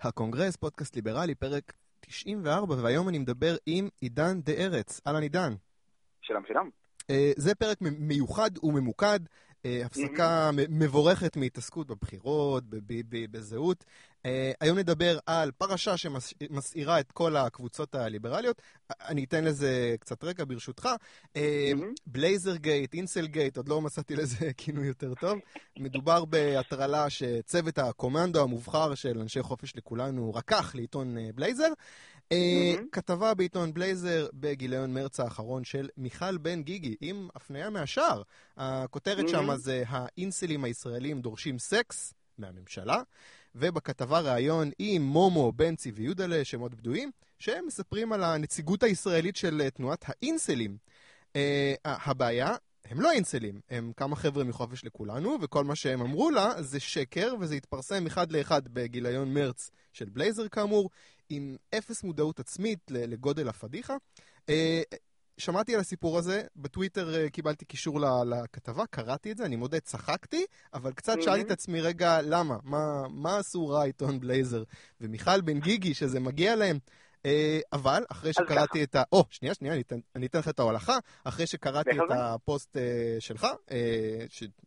הקונגרס, פודקאסט ליברלי, פרק 94, והיום אני מדבר עם עידן דה ארץ. אהלן עידן. שלום, שלום. אה, זה פרק מיוחד וממוקד, אה, הפסקה מבורכת מהתעסקות בבחירות, בזהות. אה, היום נדבר על פרשה שמסעירה את כל הקבוצות הליברליות. אני אתן לזה קצת רקע ברשותך. בלייזר gate, incel gate, עוד לא מצאתי לזה כינוי יותר טוב. מדובר בהטרלה שצוות הקומנדו המובחר של אנשי חופש לכולנו רקח לעיתון בלייזר. Uh, mm-hmm. כתבה בעיתון בלייזר בגיליון מרץ האחרון של מיכל בן גיגי, עם הפניה מהשאר. הכותרת mm-hmm. שם זה האינסלים הישראלים דורשים סקס מהממשלה. ובכתבה ראיון עם מומו, בנצי ויודלה, שמות בדויים, שהם מספרים על הנציגות הישראלית של אה, תנועת האינסלים. Uh, הבעיה, הם לא אינסלים, הם כמה חבר'ה מחופש לכולנו, וכל מה שהם אמרו לה זה שקר, וזה התפרסם אחד לאחד בגיליון מרץ של בלייזר כאמור, עם אפס מודעות עצמית לגודל הפדיחה. שמעתי על הסיפור הזה, בטוויטר uh, קיבלתי קישור לכתבה, קראתי את זה, אני מודה, צחקתי, אבל קצת mm-hmm. שאלתי את עצמי, רגע, למה? מה, מה עשו רע עיתון בלייזר? ומיכל בן גיגי, שזה מגיע להם, אה, אבל אחרי שקראתי את ה... או, שנייה, שנייה, אני אתן לך את ההולכה. אחרי שקראתי את הפוסט אה, שלך, אה,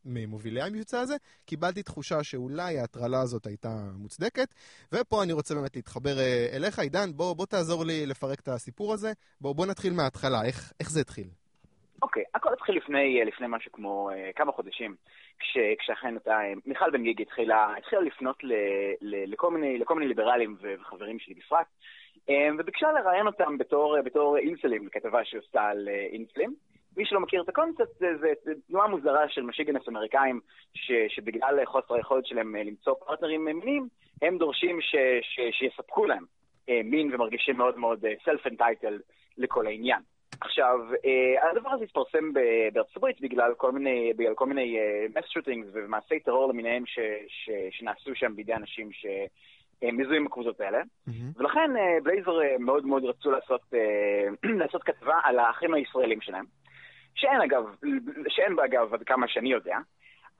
ממובילי המבצע הזה, קיבלתי תחושה שאולי ההטרלה הזאת הייתה מוצדקת. ופה אני רוצה באמת להתחבר אליך. עידן, בוא תעזור לי לפרק את הסיפור הזה. בוא נתחיל מההתחלה, איך זה התחיל? אוקיי, הכל התחיל לפני, לפני משהו כמו כמה חודשים, כשאכן אותה, מיכל בן גיגי התחילה, התחילה לפנות ל, ל, לכל, מיני, לכל מיני ליברלים וחברים שלי בפרט, וביקשה לראיין אותם בתור, בתור אינסלים, בכתבה שעושה על אה, אינסלים. מי שלא מכיר את הקונספט, זה, זה, זה תנועה מוזרה של משיגנס אמריקאים, ש, שבגלל חוסר היכולת שלהם אה, למצוא פרטנרים מיניים, הם דורשים ש, ש, שיספקו להם אה, מין ומרגישים מאוד מאוד self-entitled לכל העניין. עכשיו, הדבר הזה התפרסם בארצות הברית בגלל כל מיני, בגלל כל מיני מס שוטינגס ומעשי טרור למיניהם ש, ש, שנעשו שם בידי אנשים ש... אה, מזוהים עם הקבוצות האלה, mm-hmm. ולכן אה, בלייזר אה, מאוד מאוד רצו לעשות, לעשות כתבה על האחים הישראלים שלהם, שאין אגב, שאין בה אגב עד כמה שאני יודע,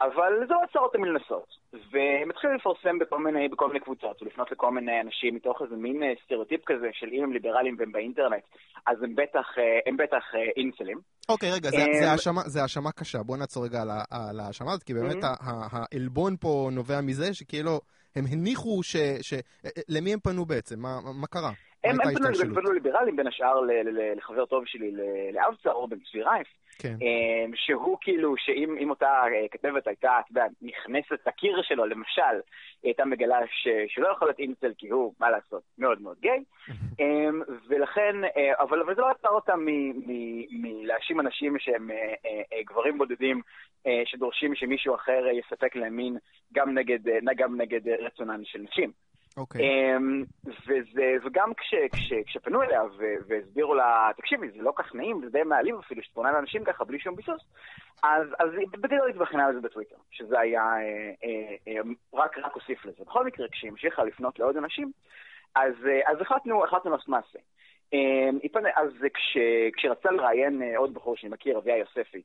אבל זה לא עצר אותם מלנסות. והם התחילו לפרסם בכל מיני, בכל מיני קבוצות, ולפנות לכל מיני אנשים מתוך איזה מין סטריאוטיפ כזה של אם הם ליברלים והם באינטרנט, אז הם בטח, הם בטח אינסלים. אוקיי, רגע, זה, זה, האשמה, זה האשמה קשה. בוא נעצור רגע על ההאשמה הזאת, כי באמת העלבון פה נובע מזה שכאילו... הם הניחו ש... ש... למי הם פנו בעצם? מה, מה קרה? הם, הם פנו, פנו ליברלים, בין השאר לחבר טוב שלי, לאבצר, אורבן צבי רייף, כן. אמ, שהוא כאילו, שאם אותה אה, כתבת הייתה, אתה יודע, נכנסת לקיר שלו, למשל, היא הייתה מגלה ש, שלא יכול להיות אינסל, כי הוא, מה לעשות, מאוד מאוד גיי, אמ, ולכן, אה, אבל, אבל זה לא עצר אותם מלהאשים אנשים שהם אה, גברים בודדים, שדורשים שמישהו אחר יספק להם מין גם נגד, גם נגד רצונן של נשים. אוקיי. Okay. אמ, וזה, וגם כש, כש, כשפנו אליה והסבירו לה, תקשיבי, זה לא כך נעים, זה די מעליב אפילו, שאת פונה לאנשים ככה בלי שום ביסוס, אז, אז היא בגלל התבחנה על זה בטוויטר, שזה היה, אה, אה, אה, רק, רק הוסיף לזה. בכל מקרה, כשהיא המשיכה לפנות לעוד אנשים, אז, אה, אז החלטנו, החלטנו לעשות מעשה. אה, אז כש, כשרצה לראיין אה, עוד בחור שאני מכיר, אביה יוספי,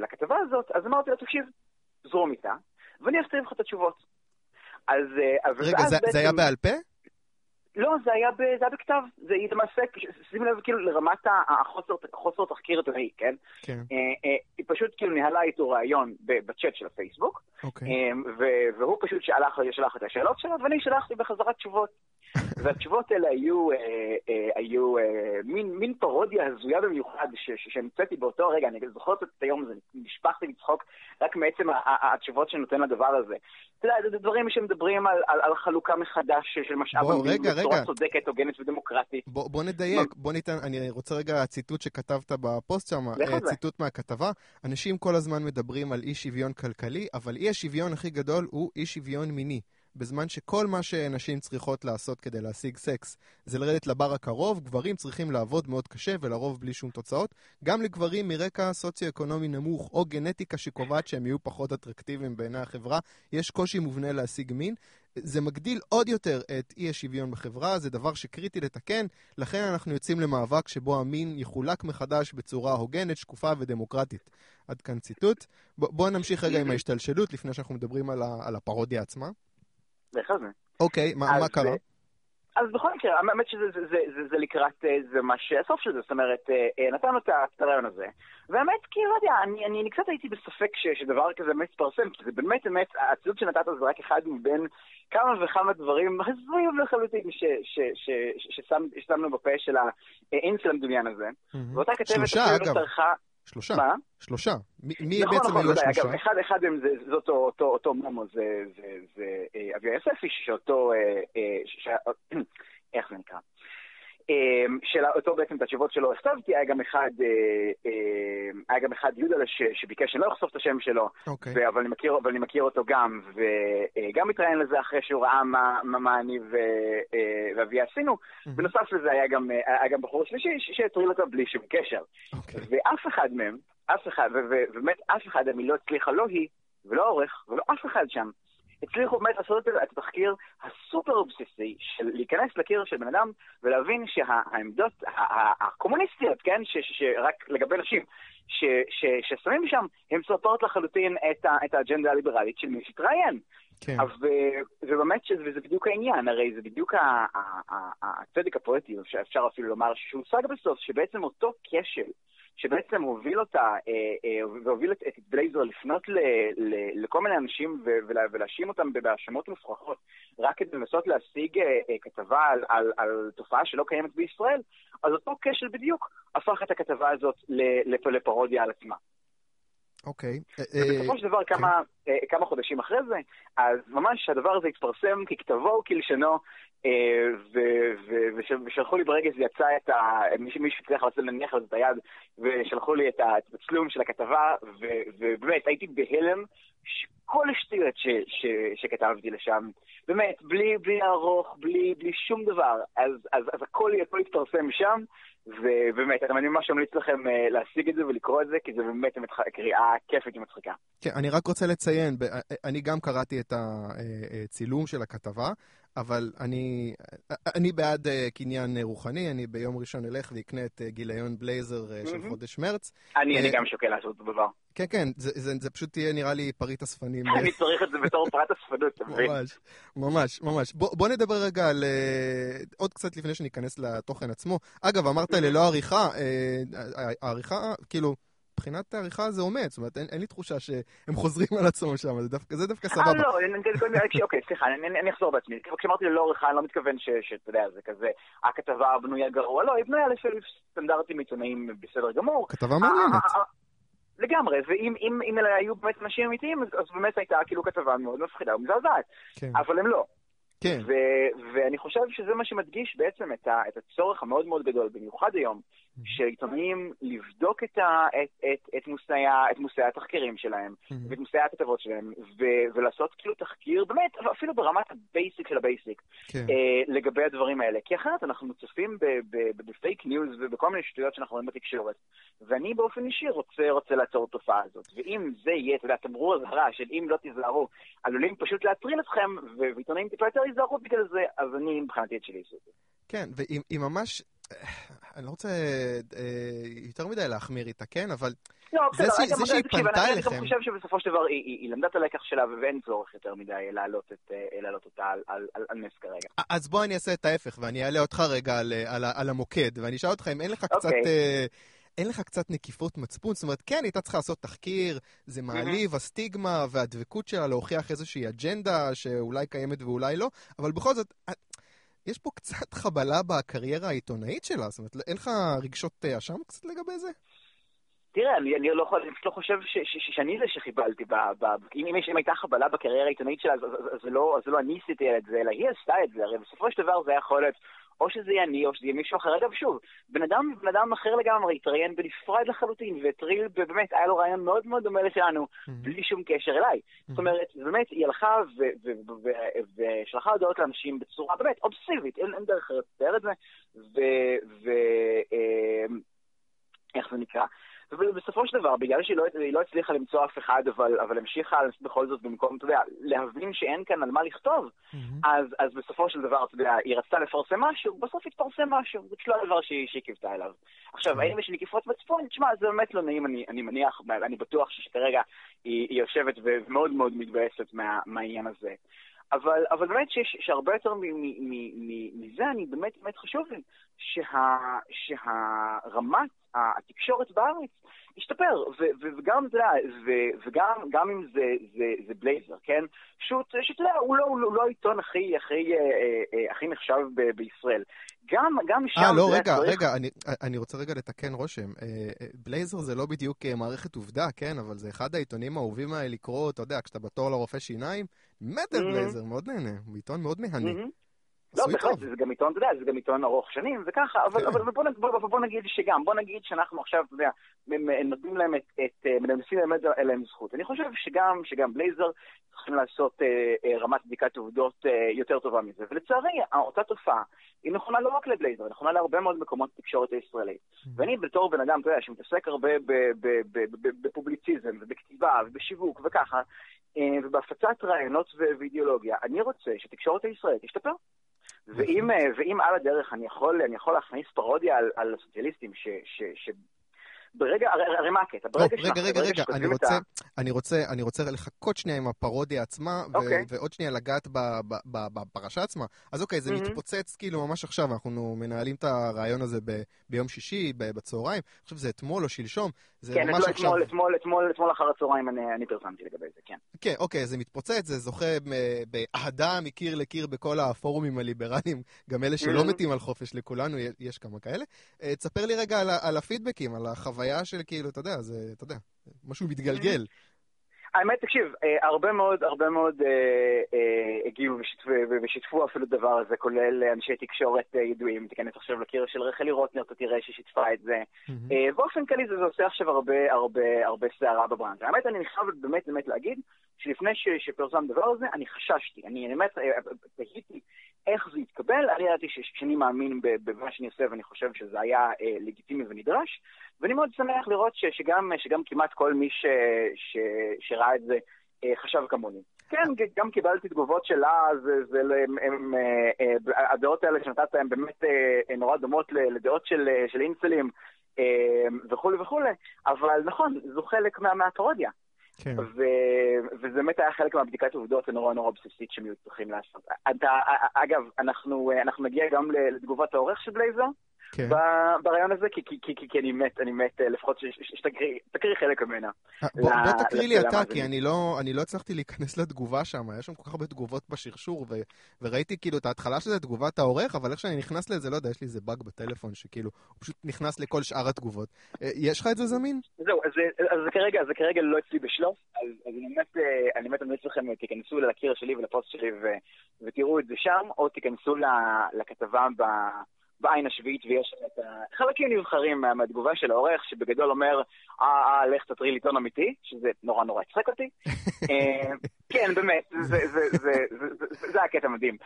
לכתבה הזאת, אז אמרתי לו, תקשיב, זרום איתה, ואני אכתוב לך את התשובות. אז... אה, רגע. זה היה בעל פה? לא, זה היה, ב, זה היה בכתב. זה למעשה, שימי לב כאילו לרמת החוסר, תחקיר עיתונאי, כן? כן. אה, אה, היא פשוט כאילו ניהלה איתו ראיון בצ'אט של הפייסבוק, אוקיי. והוא פשוט שלח, שלח את השאלות שלו, ואני שלחתי בחזרה תשובות. והתשובות האלה היו, אה, אה, היו אה, מין, מין פרודיה הזויה במיוחד שהמצאתי באותו רגע, אני זוכר את היום הזה, נשפכתי לצחוק רק מעצם התשובות שנותן לדבר הזה. אתה יודע, זה דברים שמדברים על, על, על חלוקה מחדש של משאב המדינה בצורה צודקת, הוגנת ודמוקרטית. בוא, בוא נדייק, בוא ניתן, אני רוצה רגע ציטוט שכתבת בפוסט שם, אה, ציטוט מהכתבה. אנשים כל הזמן מדברים על אי שוויון כלכלי, אבל אי השוויון הכי גדול הוא אי שוויון מיני. בזמן שכל מה שנשים צריכות לעשות כדי להשיג סקס זה לרדת לבר הקרוב, גברים צריכים לעבוד מאוד קשה ולרוב בלי שום תוצאות. גם לגברים מרקע סוציו-אקונומי נמוך או גנטיקה שקובעת שהם יהיו פחות אטרקטיביים בעיני החברה, יש קושי מובנה להשיג מין. זה מגדיל עוד יותר את אי השוויון בחברה, זה דבר שקריטי לתקן, לכן אנחנו יוצאים למאבק שבו המין יחולק מחדש בצורה הוגנת, שקופה ודמוקרטית. עד כאן ציטוט. בואו נמשיך רגע עם ההשתלשלות לפני שאנחנו מדברים על, על הפרודיה עצמה. בהחלט. אוקיי, מה קרה? אז בכל מקרה, האמת שזה זה, זה, זה, זה לקראת, זה ממש הסוף של זה, זאת אומרת, נתנו את הרעיון הזה, והאמת, כי לא יודע, אני, אני, אני קצת הייתי בספק ש, שדבר כזה באמת יתפרסם, כי זה באמת, באמת, הציוד שנתת זה רק אחד מבין כמה וכמה דברים הזויים לחלוטין ששמנו בפה של האינסל המדומיין הזה. ואותה כתבת שלושה, אגב. טרחה... שלושה. מה? שלושה. מי, נכון, בעצם נכון, היו השלושה? אגב, אחד, אחד מהם זה, זה אותו, אותו, אותו מומו, זה, זה, זה אביה יוספי, שאותו, אה, אה, ש, איך זה נקרא? אמ, של אותו בעצם את התשובות שלו הכתבתי, היה גם אחד, אה, אה, היה גם אחד יהודה שביקש שאני לא אחשוף את השם שלו, okay. אוקיי. אבל, אני מכיר, אבל אני מכיר אותו גם, וגם התראיין לזה אחרי שהוא ראה מה, מה, מה אני אה, ואבי עשינו. Mm-hmm. בנוסף לזה היה גם, היה גם בחור שלישי שהטריל אותו בלי שום קשר. Okay. אוקיי. ואף אחד מהם, אף אחד, ובאמת אף אחד מהם לא הצליחה, לא היא ולא העורך ולא אף אחד שם. הצליחו באמת לעשות את התחקיר הסופר אובססי של להיכנס לקיר של בן אדם ולהבין שהעמדות הקומוניסטיות, כן, שרק לגבי נשים, ששמים שם, הן סותרות לחלוטין את, את האג'נדה הליברלית של מי שהתראיין. כן. ובאמת שזה בדיוק העניין, הרי זה בדיוק הצדק הפואטי, שאפשר אפילו לומר שהושג בסוף, שבעצם אותו כשל שבעצם הוביל אותה, אה, אה, והוביל את, את בלייזר לפנות ל, ל, לכל מיני אנשים ולה, ולהאשים אותם בהאשמות מופרכות, רק כדי לנסות להשיג אה, כתבה על, על, על תופעה שלא קיימת בישראל, אז אותו כשל בדיוק הפך את הכתבה הזאת לפרודיה על עצמה. אוקיי. ובסופו של דבר, כמה, כן. כמה חודשים אחרי זה, אז ממש הדבר הזה התפרסם ככתבו וכלשונו, ושלחו לי ברגע שזה יצא את ה... מישהו הצליח להניח לזה את היד, ושלחו לי את התצלום של הכתבה, ובאמת, הייתי בהלם כל השטויות שכתבתי לשם, באמת, בלי, לערוך, בלי, שום דבר, אז, הכל, התפרסם שם, ובאמת, אני ממש ממליץ לכם אה, להשיג את זה ולקרוא את זה, כי זה באמת קריאה כיפית ומצחיקה. כן, אני רק רוצה לציין, אני גם קראתי את הצילום אה, של הכתבה, אבל אני, אני בעד uh, קניין רוחני, אני ביום ראשון אלך ואקנה את uh, גיליון בלייזר uh, של חודש מרץ. אני, uh, אני גם שוקל לעשות את הדבר. כן, כן, זה, זה, זה פשוט תהיה נראה לי פריט אספנים. אני צריך את זה בתור פרט אספנות, אתה מבין? ממש, ממש, ממש. בוא, בוא נדבר רגע על... uh, עוד קצת לפני שניכנס לתוכן עצמו. אגב, אמרת ללא עריכה, העריכה, כאילו... מבחינת העריכה זה עומד, זאת אומרת, אין, אין לי תחושה שהם חוזרים על עצמם שם, זה דווקא, זה דווקא סבבה. אה, לא, אוקיי, סליחה, אני אחזור בעצמי. כשאמרתי ללא עריכה, אני לא מתכוון שאתה יודע, זה כזה, הכתבה בנויה גרוע, לא, היא בנויה לפי סטנדרטים עיתונאיים בסדר גמור. כתבה מעניינת. אה, אה, לגמרי, ואם אלה היו באמת אנשים אמיתיים, אז באמת הייתה כאילו כתבה מאוד מפחידה ומזעזעת. כן. אבל הם לא. כן. ואני חושב שזה מה שמדגיש בעצם את, ה- את הצורך המאוד מאוד גדול, במיוחד היום. של עיתונאים לבדוק את, ה- את, את, את, מושאי, את מושאי התחקירים שלהם, mm-hmm. ואת מושאי הכתבות שלהם, ו- ולעשות כאילו תחקיר, באמת, אפילו ברמת ה basic של ה basic, כן. אה, לגבי הדברים האלה. כי אחרת אנחנו מוצפים בפייק ניוז ובכל מיני שטויות שאנחנו רואים בתקשורת. ואני באופן אישי רוצה, רוצה לעצור את התופעה הזאת. ואם זה יהיה, אתה יודע, תמרור אזהרה של אם לא תיזהרו, עלולים פשוט להטריל אתכם, ועיתונאים טיפה יותר היזהרות בגלל זה, אז אני מבחינתי את שלי אעשה את זה. כן, והיא ממש, אני לא רוצה אה, יותר מדי להחמיר איתה, כן? אבל לא, זה, זה, זה שהיא פנתה אליכם... אני גם חושב שבסופו של דבר היא, היא למדה את הלקח שלה ואין צורך יותר מדי להעלות, את, אה, להעלות אותה על, על, על, על נס כרגע. אז בוא אני אעשה את ההפך ואני אעלה אותך רגע על, על, על המוקד ואני אשאל אותך אם אין לך okay. קצת... אוקיי. אין לך קצת נקיפות מצפון? זאת אומרת, כן, הייתה צריכה לעשות תחקיר, זה מעליב, הסטיגמה והדבקות שלה להוכיח איזושהי אג'נדה שאולי קיימת ואולי לא, אבל בכל זאת, אה, יש פה קצת חבלה בקריירה העיתונאית שלה, זאת אומרת, אין לך רגשות אשם קצת לגבי זה? תראה, אני, אני לא, לא חושב ש, ש, ש, שאני זה שחיבלתי. ב, ב, אם, אם, אם הייתה חבלה בקריירה העיתונאית שלה, אז, אז, אז, אז, לא, אז לא אני עשיתי את זה, אלא היא עשתה את זה. הרי בסופו של דבר זה יכול להיות או שזה יהיה אני, או שזה יהיה מישהו אחר. אגב, שוב, בן אדם, בן אדם אחר לגמרי התראיין בנפרד לחלוטין, והטריל, באמת, היה לו רעיון מאוד מאוד דומה לשלנו, mm-hmm. בלי שום קשר אליי. Mm-hmm. זאת אומרת, באמת, היא הלכה ושלחה הודעות לאנשים בצורה באמת אובסיבית, אין, אין דרך לתאר את זה, ו... אה, איך זה נקרא? ובסופו של דבר, בגלל שהיא לא, לא הצליחה למצוא אף אחד, אבל, אבל המשיכה בכל זאת במקום, אתה יודע, להבין שאין כאן על מה לכתוב, mm-hmm. אז, אז בסופו של דבר, אתה יודע, היא רצתה לפרסם משהו, בסוף התפרסם משהו, זה פשוט לא הדבר שהיא, שהיא קיוותה אליו. עכשיו, mm-hmm. האם יש נקיפות מצפון? תשמע, זה באמת לא נעים, אני, אני מניח, אני בטוח שכרגע היא, היא יושבת ומאוד מאוד מתבאסת מה, מהעניין הזה. אבל, אבל באמת שיש, שהרבה יותר מזה, אני באמת, באמת חשוב לי שה, שהרמת התקשורת בארץ השתפר, וגם, אתה יודע, וגם גם אם זה, זה, זה בלייזר, כן? פשוט, שאתה יודע, הוא לא, הוא לא העיתון הכי, הכי, אה, אה, הכי נחשב ב, בישראל. גם, גם שם... אה, לא, רגע, צריך... רגע, אני, אני רוצה רגע לתקן רושם. בלייזר זה לא בדיוק מערכת עובדה, כן? אבל זה אחד העיתונים האהובים האלה לקרוא, אתה יודע, כשאתה בתור לרופא שיניים, מת על mm-hmm. בלייזר, מאוד נהנה, הוא עיתון מאוד מהנה. לא, בהחלט, זה גם עיתון, אתה יודע, זה גם עיתון ארוך שנים וככה, אבל, כן. אבל בוא, בוא, בוא נגיד שגם, בוא נגיד שאנחנו עכשיו, אתה יודע, נותנים להם את, את מנסים ללמד עליהם זכות. אני חושב שגם, שגם בלייזר צריכים לעשות אה, אה, רמת בדיקת עובדות אה, יותר טובה מזה. ולצערי, אותה תופעה היא נכונה לא רק לבלייזר, היא נכונה להרבה מאוד מקומות בתקשורת הישראלית. Mm-hmm. ואני בתור בן אדם, אתה יודע, שמתעסק הרבה בפובליציזם ובכתיבה ובשיווק וככה, אה, ובהפצת רעיונות ואידיאולוגיה, אני רוצה שתקשורת הישראלית תשתפר. ואם, אה, ואם על הדרך אני יכול, אני יכול להכניס פרודיה על, על הסוציאליסטים ש, ש, ש, ברגע, הרי מה הקטע? ברגע רגע, רגע, רגע, אני רוצה, אני, רוצה, אני רוצה לחכות שנייה עם הפרודיה עצמה, אוקיי. ועוד שנייה לגעת בפרשה עצמה. אז אוקיי, זה מתפוצץ כאילו ממש עכשיו, אנחנו מנהלים את הרעיון הזה ב- ביום שישי, בצהריים, אני חושב שזה אתמול או שלשום, זה כן, ממש לא, עכשיו... כן, אתמול, אתמול, אתמול אחר הצהריים אני, אני פרסמתי לגבי זה, כן. כן, אוקיי, זה מתפוצץ, זה זוכה באהדה מקיר לקיר בכל הפורומים הליברליים, גם אלה שלא מתים על חופש לכולנו, יש כמה כאלה. אה, תספר לי רגע על, על הפידבקים, על החוויה של כאילו, אתה יודע, זה, אתה יודע, משהו מתגלגל. האמת, תקשיב, אה, הרבה מאוד, הרבה מאוד אה, אה, הגיעו ושיתפו, ושיתפו אפילו דבר הזה, כולל אנשי תקשורת ידועים. תיכנס עכשיו לקיר של רחלי רוטנר, אתה תראה ששיתפה את זה. באופן כללי זה עושה עכשיו הרבה הרבה הרבה סערה בברנז'. האמת, אני חייב באמת באמת להגיד שלפני שפרסם דבר הזה, אני חששתי. אני באמת תהיתי איך זה יתקבל. אני ידעתי שאני מאמין במה שאני עושה ואני חושב שזה היה לגיטימי ונדרש. ואני מאוד שמח לראות שגם, שגם כמעט כל מי ש, ש, שראה את זה אה, חשב כמוני. כן, גם קיבלתי תגובות הם, הם, אה, אה, הדעות האלה שנתת הן באמת נורא דומות לדעות של, של אינסלים וכולי וכולי, אבל נכון, זו חלק מה, מהפרודיה. כן. ו- וזה באמת היה חלק מהבדיקת עובדות הנורא נורא בסיסית שהם היו צריכים לעשות. אתה, אגב, אנחנו, אנחנו נגיע גם לתגובת העורך של בלייזר, כן. ברעיון הזה, כי, כי, כי, כי אני מת, אני מת, אה, לפחות שתקריא חלק ממנה. אה, בוא, ל, בוא תקריא לי אתה, כי אני לא, אני לא הצלחתי להיכנס לתגובה שם, היה שם כל כך הרבה תגובות בשרשור, ו, וראיתי כאילו את ההתחלה של זה, תגובת העורך, אבל איך שאני נכנס לזה, לא יודע, יש לי איזה באג בטלפון, שכאילו, הוא פשוט נכנס לכל שאר התגובות. אה, יש לך את זה זמין? זהו, אז, אז זה כרגע, זה כרגע לא אצלי בשלוף, אז, אז אני באמת, אני באמת ממליץ לכם, תיכנסו לקיר שלי ולפוסט שלי ו, ותראו את זה שם, או תיכנסו לכתבה ב... בעין השביעית ויש את החלקים נבחרים מהתגובה של העורך, שבגדול אומר, אה, אה, לך תטריל עיתון אמיתי, שזה נורא נורא הצחק אותי. אה, כן, באמת, זה הקטע מדהים.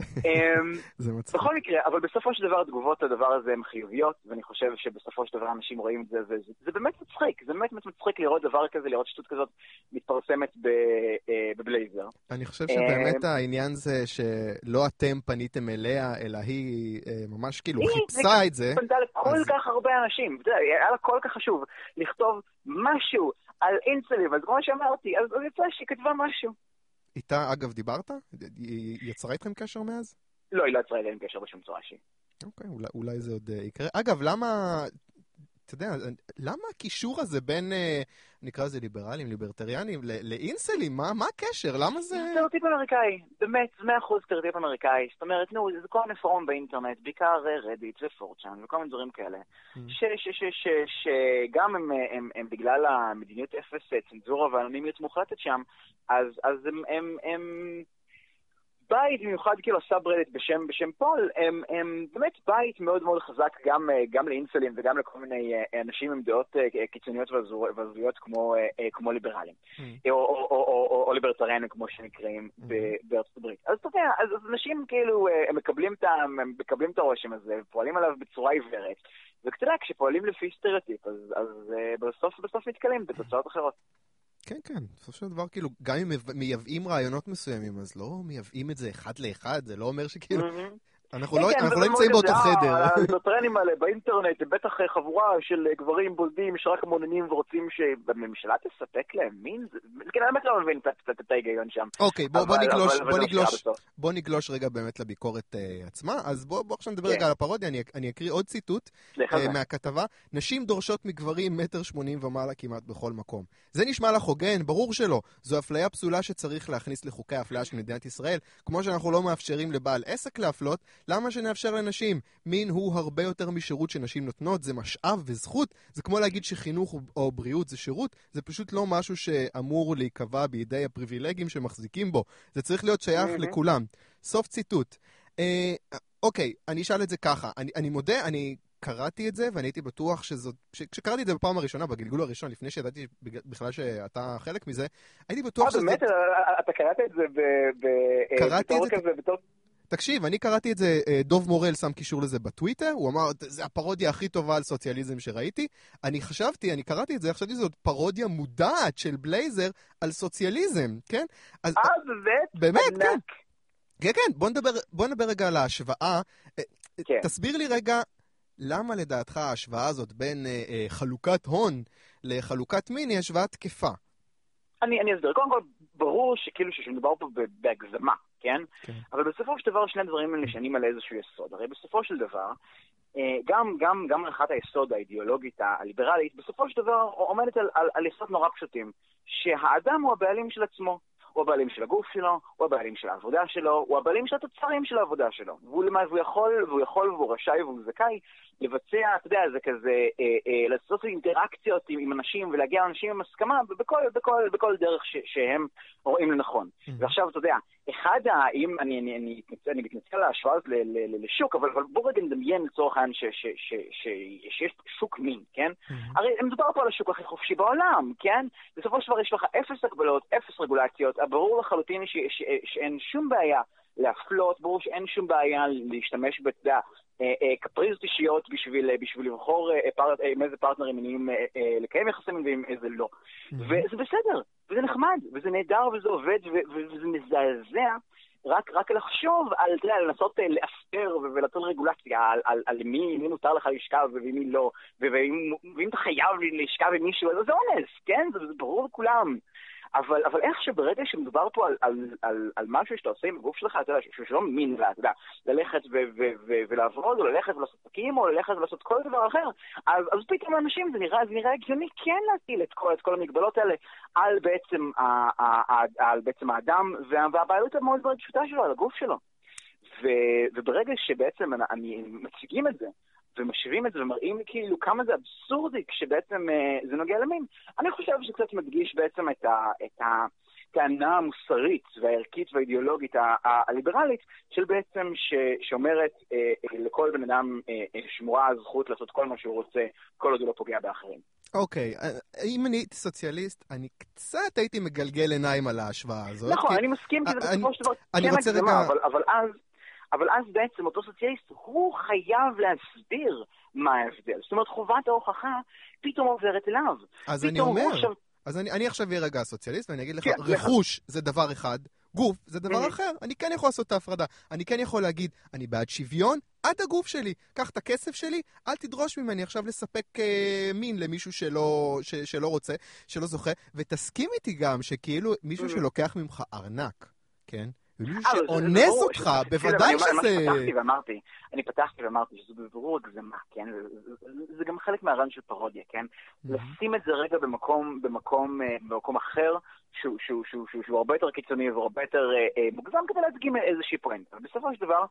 אמ, בכל מקרה, אבל בסופו של דבר התגובות לדבר הזה הן חיוביות, ואני חושב שבסופו של דבר אנשים רואים את זה, וזה באמת מצחיק, זה באמת מצחיק לראות דבר כזה, לראות שטות כזאת מתפרסמת אה, בבלייזר. אני חושב שבאמת אמ, העניין זה שלא אתם פניתם אליה, אלא היא אה, ממש כאילו חיפשה את זה. היא פנתה לכל כך הרבה אנשים, היה לה כל כך חשוב לכתוב משהו על אינסטליב, אז כמו שאמרתי, אז יצא שהיא כתבה משהו. איתה, אגב, דיברת? היא יצרה איתכם קשר מאז? לא, היא לא יצרה איתכם קשר בשום צורה שהיא. אוקיי, אולי, אולי זה עוד אה, יקרה. אגב, למה, אתה יודע, למה הקישור הזה בין, אה, נקרא לזה ליברלים, ליברטריאנים, לאינסלים? מה, מה הקשר? למה זה... זה סטריאוטיפ אמריקאי, באמת, 100% סטריאוטיפ אמריקאי. זאת אומרת, נו, זה כל מיני פורום באינטרנט, בעיקר Reddit ו 4chan וכל מיני דברים כאלה, mm. שגם הם, הם, הם בגלל המדיניות אפס צנזורה ואנונימיות מוחלטת שם, אז, אז הם, הם, הם בית, במיוחד כאילו ה subreddit בשם, בשם pol, הם, הם באמת בית מאוד מאוד חזק גם, אה, גם לאינסלים וגם לכל מיני אה, אנשים עם דעות אה, קיצוניות והזויות כמו, כמו ליברלים, mm. או, או, או, או, או ליברטריאנים כמו שנקראים mm. בארצות הברית. אז אתה יודע, אז אנשים כאילו, הם מקבלים את, הם מקבלים את הרושם הזה, ופועלים עליו בצורה עיוורת, יודע, כשפועלים לפי סטריאוטיפ, אז, אז בסוף בסוף נתקלים בתוצאות אחרות. כן, כן, בסופו של דבר, כאילו, גם אם מייבאים רעיונות מסוימים, אז לא מייבאים את זה אחד לאחד, זה לא אומר שכאילו... אנחנו לא, כן, לא נמצאים באותו חדר. הטרנים האלה באינטרנט, בטח חבורה של גברים בולדים שרק מוננים ורוצים שהממשלה תספק להם מין, כן, האמת לא מבין את ההיגיון שם. אוקיי, בוא נגלוש רגע באמת לביקורת עצמה. אז בוא עכשיו נדבר רגע על הפרודיה, אני אקריא עוד ציטוט מהכתבה. נשים דורשות מגברים מטר שמונים ומעלה כמעט בכל מקום. זה נשמע לך הוגן? ברור שלא. זו אפליה פסולה שצריך להכניס לחוקי האפליה של מדינת ישראל. כמו שאנחנו לא מאפשרים לבעל עסק להפלות, למה שנאפשר לנשים? מין הוא הרבה יותר משירות שנשים נותנות, זה משאב וזכות. זה כמו להגיד שחינוך או בריאות זה שירות, זה פשוט לא משהו שאמור להיקבע בידי הפריבילגים שמחזיקים בו. זה צריך להיות שייך mm-hmm. לכולם. סוף ציטוט. אה, אוקיי, אני אשאל את זה ככה. אני, אני מודה, אני קראתי את זה, ואני הייתי בטוח שזאת... כשקראתי את זה בפעם הראשונה, בגלגול הראשון, לפני שידעתי בכלל שאתה חלק מזה, הייתי בטוח שזאת... אה, באמת? אתה קראת את זה ב... קראתי את זה... בתור... תקשיב, אני קראתי את זה, אה, דוב מורל שם קישור לזה בטוויטר, הוא אמר, זה הפרודיה הכי טובה על סוציאליזם שראיתי. אני חשבתי, אני קראתי את זה, חשבתי שזאת פרודיה מודעת של בלייזר על סוציאליזם, כן? אז... אה, באמת? באמת, כן. כן, כן, בוא נדבר, בוא נדבר רגע על ההשוואה. אה, כן. תסביר לי רגע, למה לדעתך ההשוואה הזאת בין אה, אה, חלוקת הון לחלוקת מין היא השוואה תקפה? אני, אני אסביר. קודם כל, ברור שכאילו שמדובר פה בהגזמה, כן? כן? אבל בסופו של דבר שני הדברים האלה נשענים על איזשהו יסוד. הרי בסופו של דבר, אה, גם, גם, גם הנחת היסוד האידיאולוגית הליברלית, בסופו של דבר עומדת על, על, על יסוד נורא פשוטים, שהאדם הוא הבעלים של עצמו. הוא הבעלים של הגוף שלו, הוא הבעלים של העבודה שלו, הוא הבעלים של התוצרים של העבודה שלו. והוא, והוא יכול, והוא יכול, והוא רשאי, והוא זכאי לבצע, אתה יודע, זה כזה, אה, אה, לעשות אינטראקציות עם, עם אנשים ולהגיע לאנשים עם הסכמה בכל, בכל, בכל דרך ש, שהם רואים לנכון. Mm-hmm. ועכשיו, אתה יודע, אחד, אם אני, אני, אני, אני מתנצל על ההשוואה הזאת לשוק, אבל, אבל בוא רגע נדמיין לצורך העניין שיש שוק מין, כן? Mm-hmm. הרי מדובר פה על השוק הכי חופשי בעולם, כן? בסופו של דבר יש לך אפס הגבלות, אפס רגולציות, ברור לחלוטין שאין שום בעיה להפלות, ברור שאין שום בעיה להשתמש, אתה יודע, קפריזות אישיות בשביל, אה, בשביל לבחור עם איזה פרטנרים מיניים לקיים יחסים ועם איזה לא. וזה בסדר, וזה נחמד, וזה נהדר, וזה עובד, וזה מזעזע. רק, רק לחשוב על, אתה יודע, לנסות לאסתר ולעשות רגולציה על, על, על מי, מי מותר לך לשכב ומי לא, ואם אתה חייב לשכב עם מישהו, אז זה אונס, כן? זה, זה ברור לכולם. אבל, אבל איך שברגע שמדובר פה על, על, על, על משהו שאתה עושה עם הגוף שלך, אתה יודע, שלא מין, אתה יודע, ללכת ו, ו, ו, ולעבוד, או ללכת ולעשות פקים, או ללכת ולעשות כל דבר אחר, אז, אז פתאום לאנשים זה נראה, זה נראה הגיוני כן להטיל את כל, את כל המגבלות האלה על בעצם, ה, ה, ה, על בעצם האדם, והבעלות המאוד מאוד פשוטה שלו, על הגוף שלו. ו, וברגע שבעצם אני, מציגים את זה, ומשווים את זה ומראים כאילו כמה זה אבסורדי כשבעצם אה, זה נוגע למין. אני חושב שזה קצת מדגיש בעצם את ה... את ה הטענה המוסרית והערכית והאידיאולוגית הליברלית של בעצם ש, שאומרת אה, אה, לכל בן אדם אה, אה, שמורה הזכות לעשות כל מה שהוא רוצה, כל עוד הוא לא פוגע באחרים. אוקיי, okay. אה, אם אני הייתי סוציאליסט, אני קצת הייתי מגלגל עיניים על ההשוואה הזאת. נכון, כי... אני מסכים, כי זה בסופו של דבר כן הגזמה. אבל, אבל אז אבל אז בעצם אותו סוציאליסט, הוא חייב להסביר מה ההבדל. זאת אומרת, חובת ההוכחה פתאום עוברת אליו. אז אני אומר, עכשיו... אז אני, אני עכשיו אהיה רגע סוציאליסט, ואני אגיד לך, כן, רכוש זה דבר אחד, גוף זה דבר אחר. אני כן יכול לעשות את ההפרדה. אני כן יכול להגיד, אני בעד שוויון עד הגוף שלי. קח את הכסף שלי, אל תדרוש ממני עכשיו לספק אה, מין למישהו שלא, ש, שלא רוצה, שלא זוכה, ותסכים איתי גם שכאילו מישהו שלוקח ממך ארנק, כן? ומישהו אה, שאונס אותך, בוודאי שזה... אני פתחתי ואמרתי, אני פתחתי ואמרתי שזו בבירור הגזמה, כן? זה גם חלק מהרעיון של פרודיה, כן? לשים את זה רגע במקום, במקום, אה, במקום אחר, שהוא הרבה יותר קיצוני והרבה יותר אה, מוגזם כדי להדגים איזושהי פואנטה. בסופו של דבר,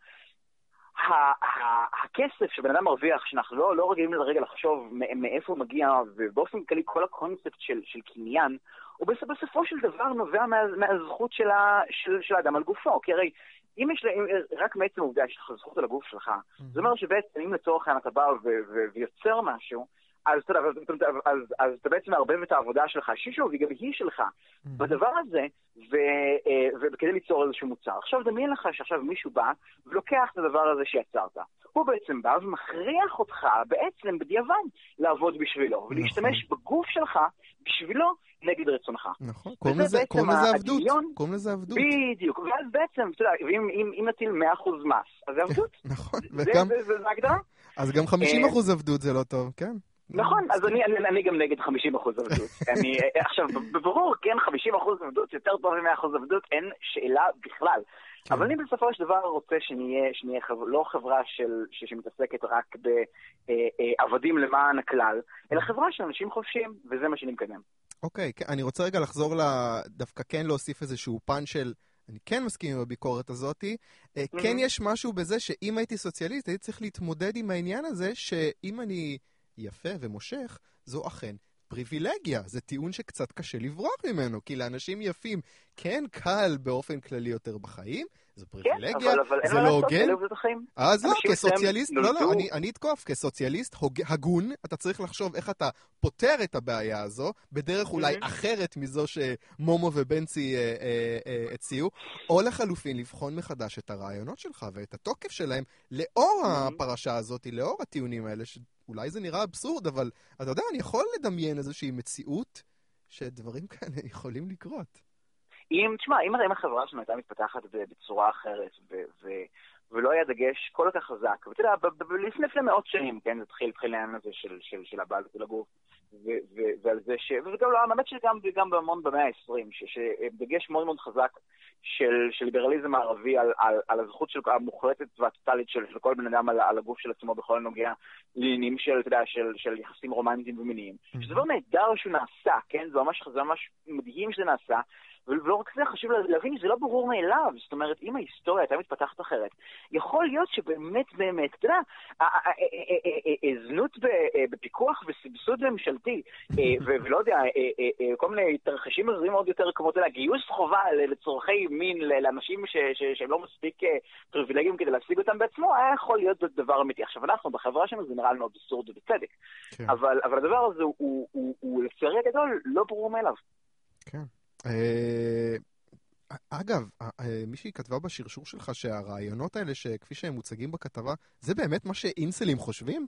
הכסף שבן אדם מרוויח, שאנחנו לא, לא רגילים לרגע לחשוב מאיפה הוא מגיע, ובאופן כללי כל הקונספט של, של קניין, הוא בסופו של דבר נובע מה, מהזכות של, ה, של, של האדם על גופו. כי הרי אם יש, אם, רק מעצם העובדה שיש לך זכות על הגוף שלך, mm-hmm. זה אומר שבעצם אם לצורך העניין אתה בא ויוצר משהו, אז אתה יודע, אז, אז, אז אתה בעצם מערבב את העבודה שלך, שוב, היא גם היא שלך, mm-hmm. בדבר הזה, ו, אה, וכדי ליצור איזשהו מוצר. עכשיו דמיין לך שעכשיו מישהו בא ולוקח את הדבר הזה שיצרת. הוא בעצם בא ומכריח אותך בעצם בדיעבד לעבוד בשבילו, נכון. ולהשתמש בגוף שלך בשבילו נגד רצונך. נכון, קוראים לזה, קוראים לזה עבדות. קוראים לזה עבדות. בדיוק, ואז בעצם, אתה יודע, אם, נטיל 100% מס, אז זה עבדות. נכון, וגם... זה, זה, זה ההגדרה. אז גם 50% אה, עבדות זה לא טוב, כן. נכון, אז אני, אני, אני גם נגד 50% עבדות. אני, עכשיו, בברור, כן, 50% עבדות יותר טוב מ-100% עבדות, אין שאלה בכלל. כן. אבל אני בסופו של דבר רוצה שנהיה, שנהיה חב... לא חברה של, ש, שמתעסקת רק בעבדים למען הכלל, אלא חברה של אנשים חופשיים, וזה מה שאני מקדם. אוקיי, okay, אני רוצה רגע לחזור ל... דווקא כן להוסיף איזשהו פן של... אני כן מסכים עם הביקורת הזאת. Mm-hmm. כן יש משהו בזה שאם הייתי סוציאליסט, הייתי צריך להתמודד עם העניין הזה שאם אני יפה ומושך, זו אכן פריבילגיה. זה טיעון שקצת קשה לברוח ממנו, כי לאנשים יפים כן קל באופן כללי יותר בחיים, זו כן, פריבילגיה, כן, אבל, אבל זה לא הוגן. אז לא, כסוציאליסט, לא, לא, אני, אני אתקוף, כסוציאליסט הוג, הגון, אתה צריך לחשוב איך אתה פותר את הבעיה הזו, בדרך אולי. אחרת מזו שמומו ובנצי אה, אה, אה, הציעו, או לחלופין לבחון מחדש את הרעיונות שלך ואת התוקף שלהם לאור mm-hmm. הפרשה הזאת, לאור הטיעונים האלה, שאולי זה נראה אבסורד, אבל אתה יודע, אני יכול לדמיין איזושהי מציאות שדברים כאלה יכולים לקרות. אם, תשמע, אם הרי החברה שלנו הייתה מתפתחת בצורה אחרת, ו- ו- ולא היה דגש כל כך חזק, ואתה יודע, לפני לפני מאות שנים, כן, זה התחיל, התחיל העניין הזה של, של, של הבעלות של הגוף, ועל זה ש... וגם לא, האמת שגם גם בהמון במאה ה-20, שדגש מאוד מאוד חזק של, של ליברליזם הערבי על, על, על הזכות של, המוחלטת והטוטלית של, של כל בן אדם על, על הגוף של עצמו בכל הנוגע לעניינים של, אתה יודע, של, של יחסים רומנטיים ומיניים. Mm-hmm. שזה דבר נהדר שהוא נעשה, כן? זה ממש, זה ממש מדהים שזה נעשה. ולא רק זה, חשוב להבין שזה לא ברור מאליו. זאת אומרת, אם ההיסטוריה הייתה מתפתחת אחרת, יכול להיות שבאמת באמת, אתה יודע, זנות בפיקוח וסבסוד ממשלתי, ולא יודע, כל מיני תרחישים הזויים עוד יותר, כמו, אתה יודע, גיוס חובה לצורכי מין לאנשים שהם לא מספיק פריבילגיים כדי להשיג אותם בעצמו, היה יכול להיות דבר אמיתי. עכשיו, אנחנו בחברה שלנו זה נראה לנו אבסורד ובצדק. כן. אבל הדבר הזה הוא לצערי הגדול לא ברור מאליו. כן. אה, אגב, אה, אה, מישהי כתבה בשרשור שלך שהרעיונות האלה, שכפי שהם מוצגים בכתבה, זה באמת מה שאינסלים חושבים?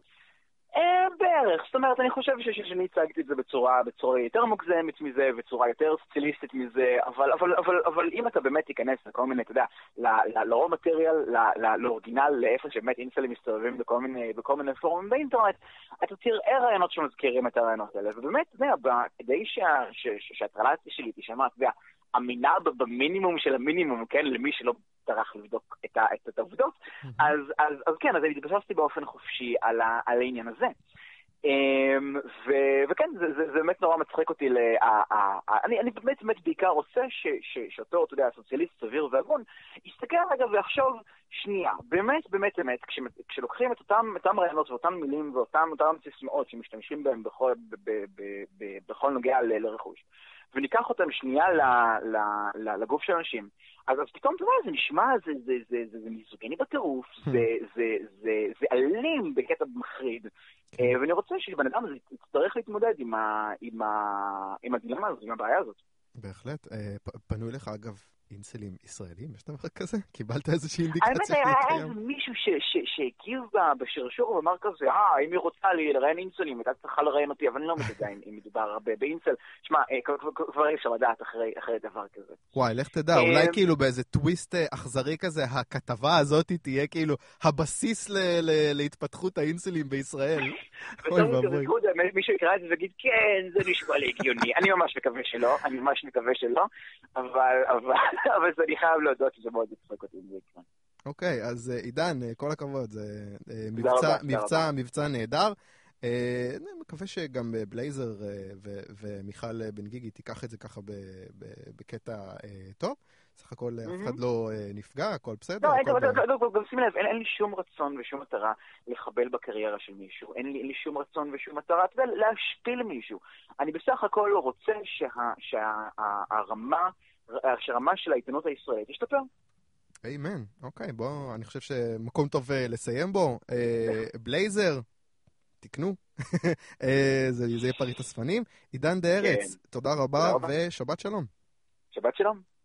בערך. זאת אומרת, אני חושב שאני הצגתי את זה בצורה, בצורה יותר מוגזמת מזה, בצורה יותר סוציאליסטית מזה, אבל, אבל, אבל, אבל אם אתה באמת תיכנס לכל מיני, אתה יודע, לרוב מטריאל, לאורגינל, לאיפה שבאמת אינסלים מסתובבים בכל מיני, בכל מיני פורומים באינטרנט, אתה תראה רעיונות שמזכירים את הרעיונות האלה. ובאמת, אתה יודע, כדי שההטרלה שלי תישמע, אתה יודע, אמינה במינימום של המינימום, כן, למי שלא טרח לבדוק את, את העובדות, mm-hmm. אז, אז, אז כן, אז אני התבססתי באופן חופשי על, ה, על העניין הזה. Um, ו, וכן, זה, זה, זה באמת נורא מצחיק אותי, ל, ה, ה, ה, אני, אני באמת באמת בעיקר רוצה ש, ש, שאותו, אתה יודע, סוציאליסט סביר והגון, יסתכל רגע ויחשוב שנייה, באמת באמת באמת, כש, כשלוקחים את אותם, אותם רעיונות ואותן מילים ואותן סיסמאות שמשתמשים בהם בכל, ב, ב, ב, בכל נוגע ל, לרכוש, וניקח אותם שנייה ל, ל, ל, לגוף של אנשים, אז, אז פתאום, אתה יודע, זה נשמע, זה, זה, זה, זה, זה מיזוגני בטירוף, hmm. זה, זה, זה, זה אלים בקטע מחריד, כן. אה, ואני רוצה שבן אדם הזה יצטרך להתמודד עם, ה, עם, ה, עם הדילמה הזאת, עם הבעיה הזאת. בהחלט. אה, פנו אליך, אגב, אינסלים ישראלים? יש דבר כזה? קיבלת איזושהי אינדיקציה האמת, היה מישהו שהגיב בשרשור ואמר כזה, אה, אם היא רוצה לראיין אינסלים, הייתה צריכה לראיין אותי, אבל אני לא יודע אם מדובר באינסל. שמע, אה, כבר אי אפשר לדעת אחרי דבר כזה. וואי, לך תדע, אה, אולי כאילו באיזה טוויסט אכזרי כזה, הכתבה הזאת תהיה כאילו הבסיס להתפתחות האינסלים בישראל. אוי ואבוי. מישהו יקרא את זה ויגיד, כן, זה נשמע לי הגיוני. אני ממש מקווה שלא, אני ממש מקווה שלא, אבל... אבל אני חייב להודות שזה מאוד יצחק אותי אם זה יקרה. אוקיי, אז אה, עידן, אה, כל הכבוד, זה אה, מבצע, מבצע, מבצע נהדר. אני מקווה שגם בלייזר ומיכל בן גיגי תיקח את זה ככה בקטע טוב. סך הכל אף אחד לא נפגע, הכל בסדר. לא, גם שים לב, אין לי שום רצון ושום מטרה לחבל בקריירה של מישהו. אין לי שום רצון ושום מטרה, אתה יודע, להשפיל מישהו. אני בסך הכל רוצה שהרמה... שהרמה של העיתונות הישראלית תשתפר. איימן, אוקיי, בוא, אני חושב שמקום טוב אה, לסיים בו. אה, בלייזר, תקנו, אה, זה יהיה פריט אספנים. עידן דה ארץ, כן. תודה רבה ושבת שלום. שבת שלום.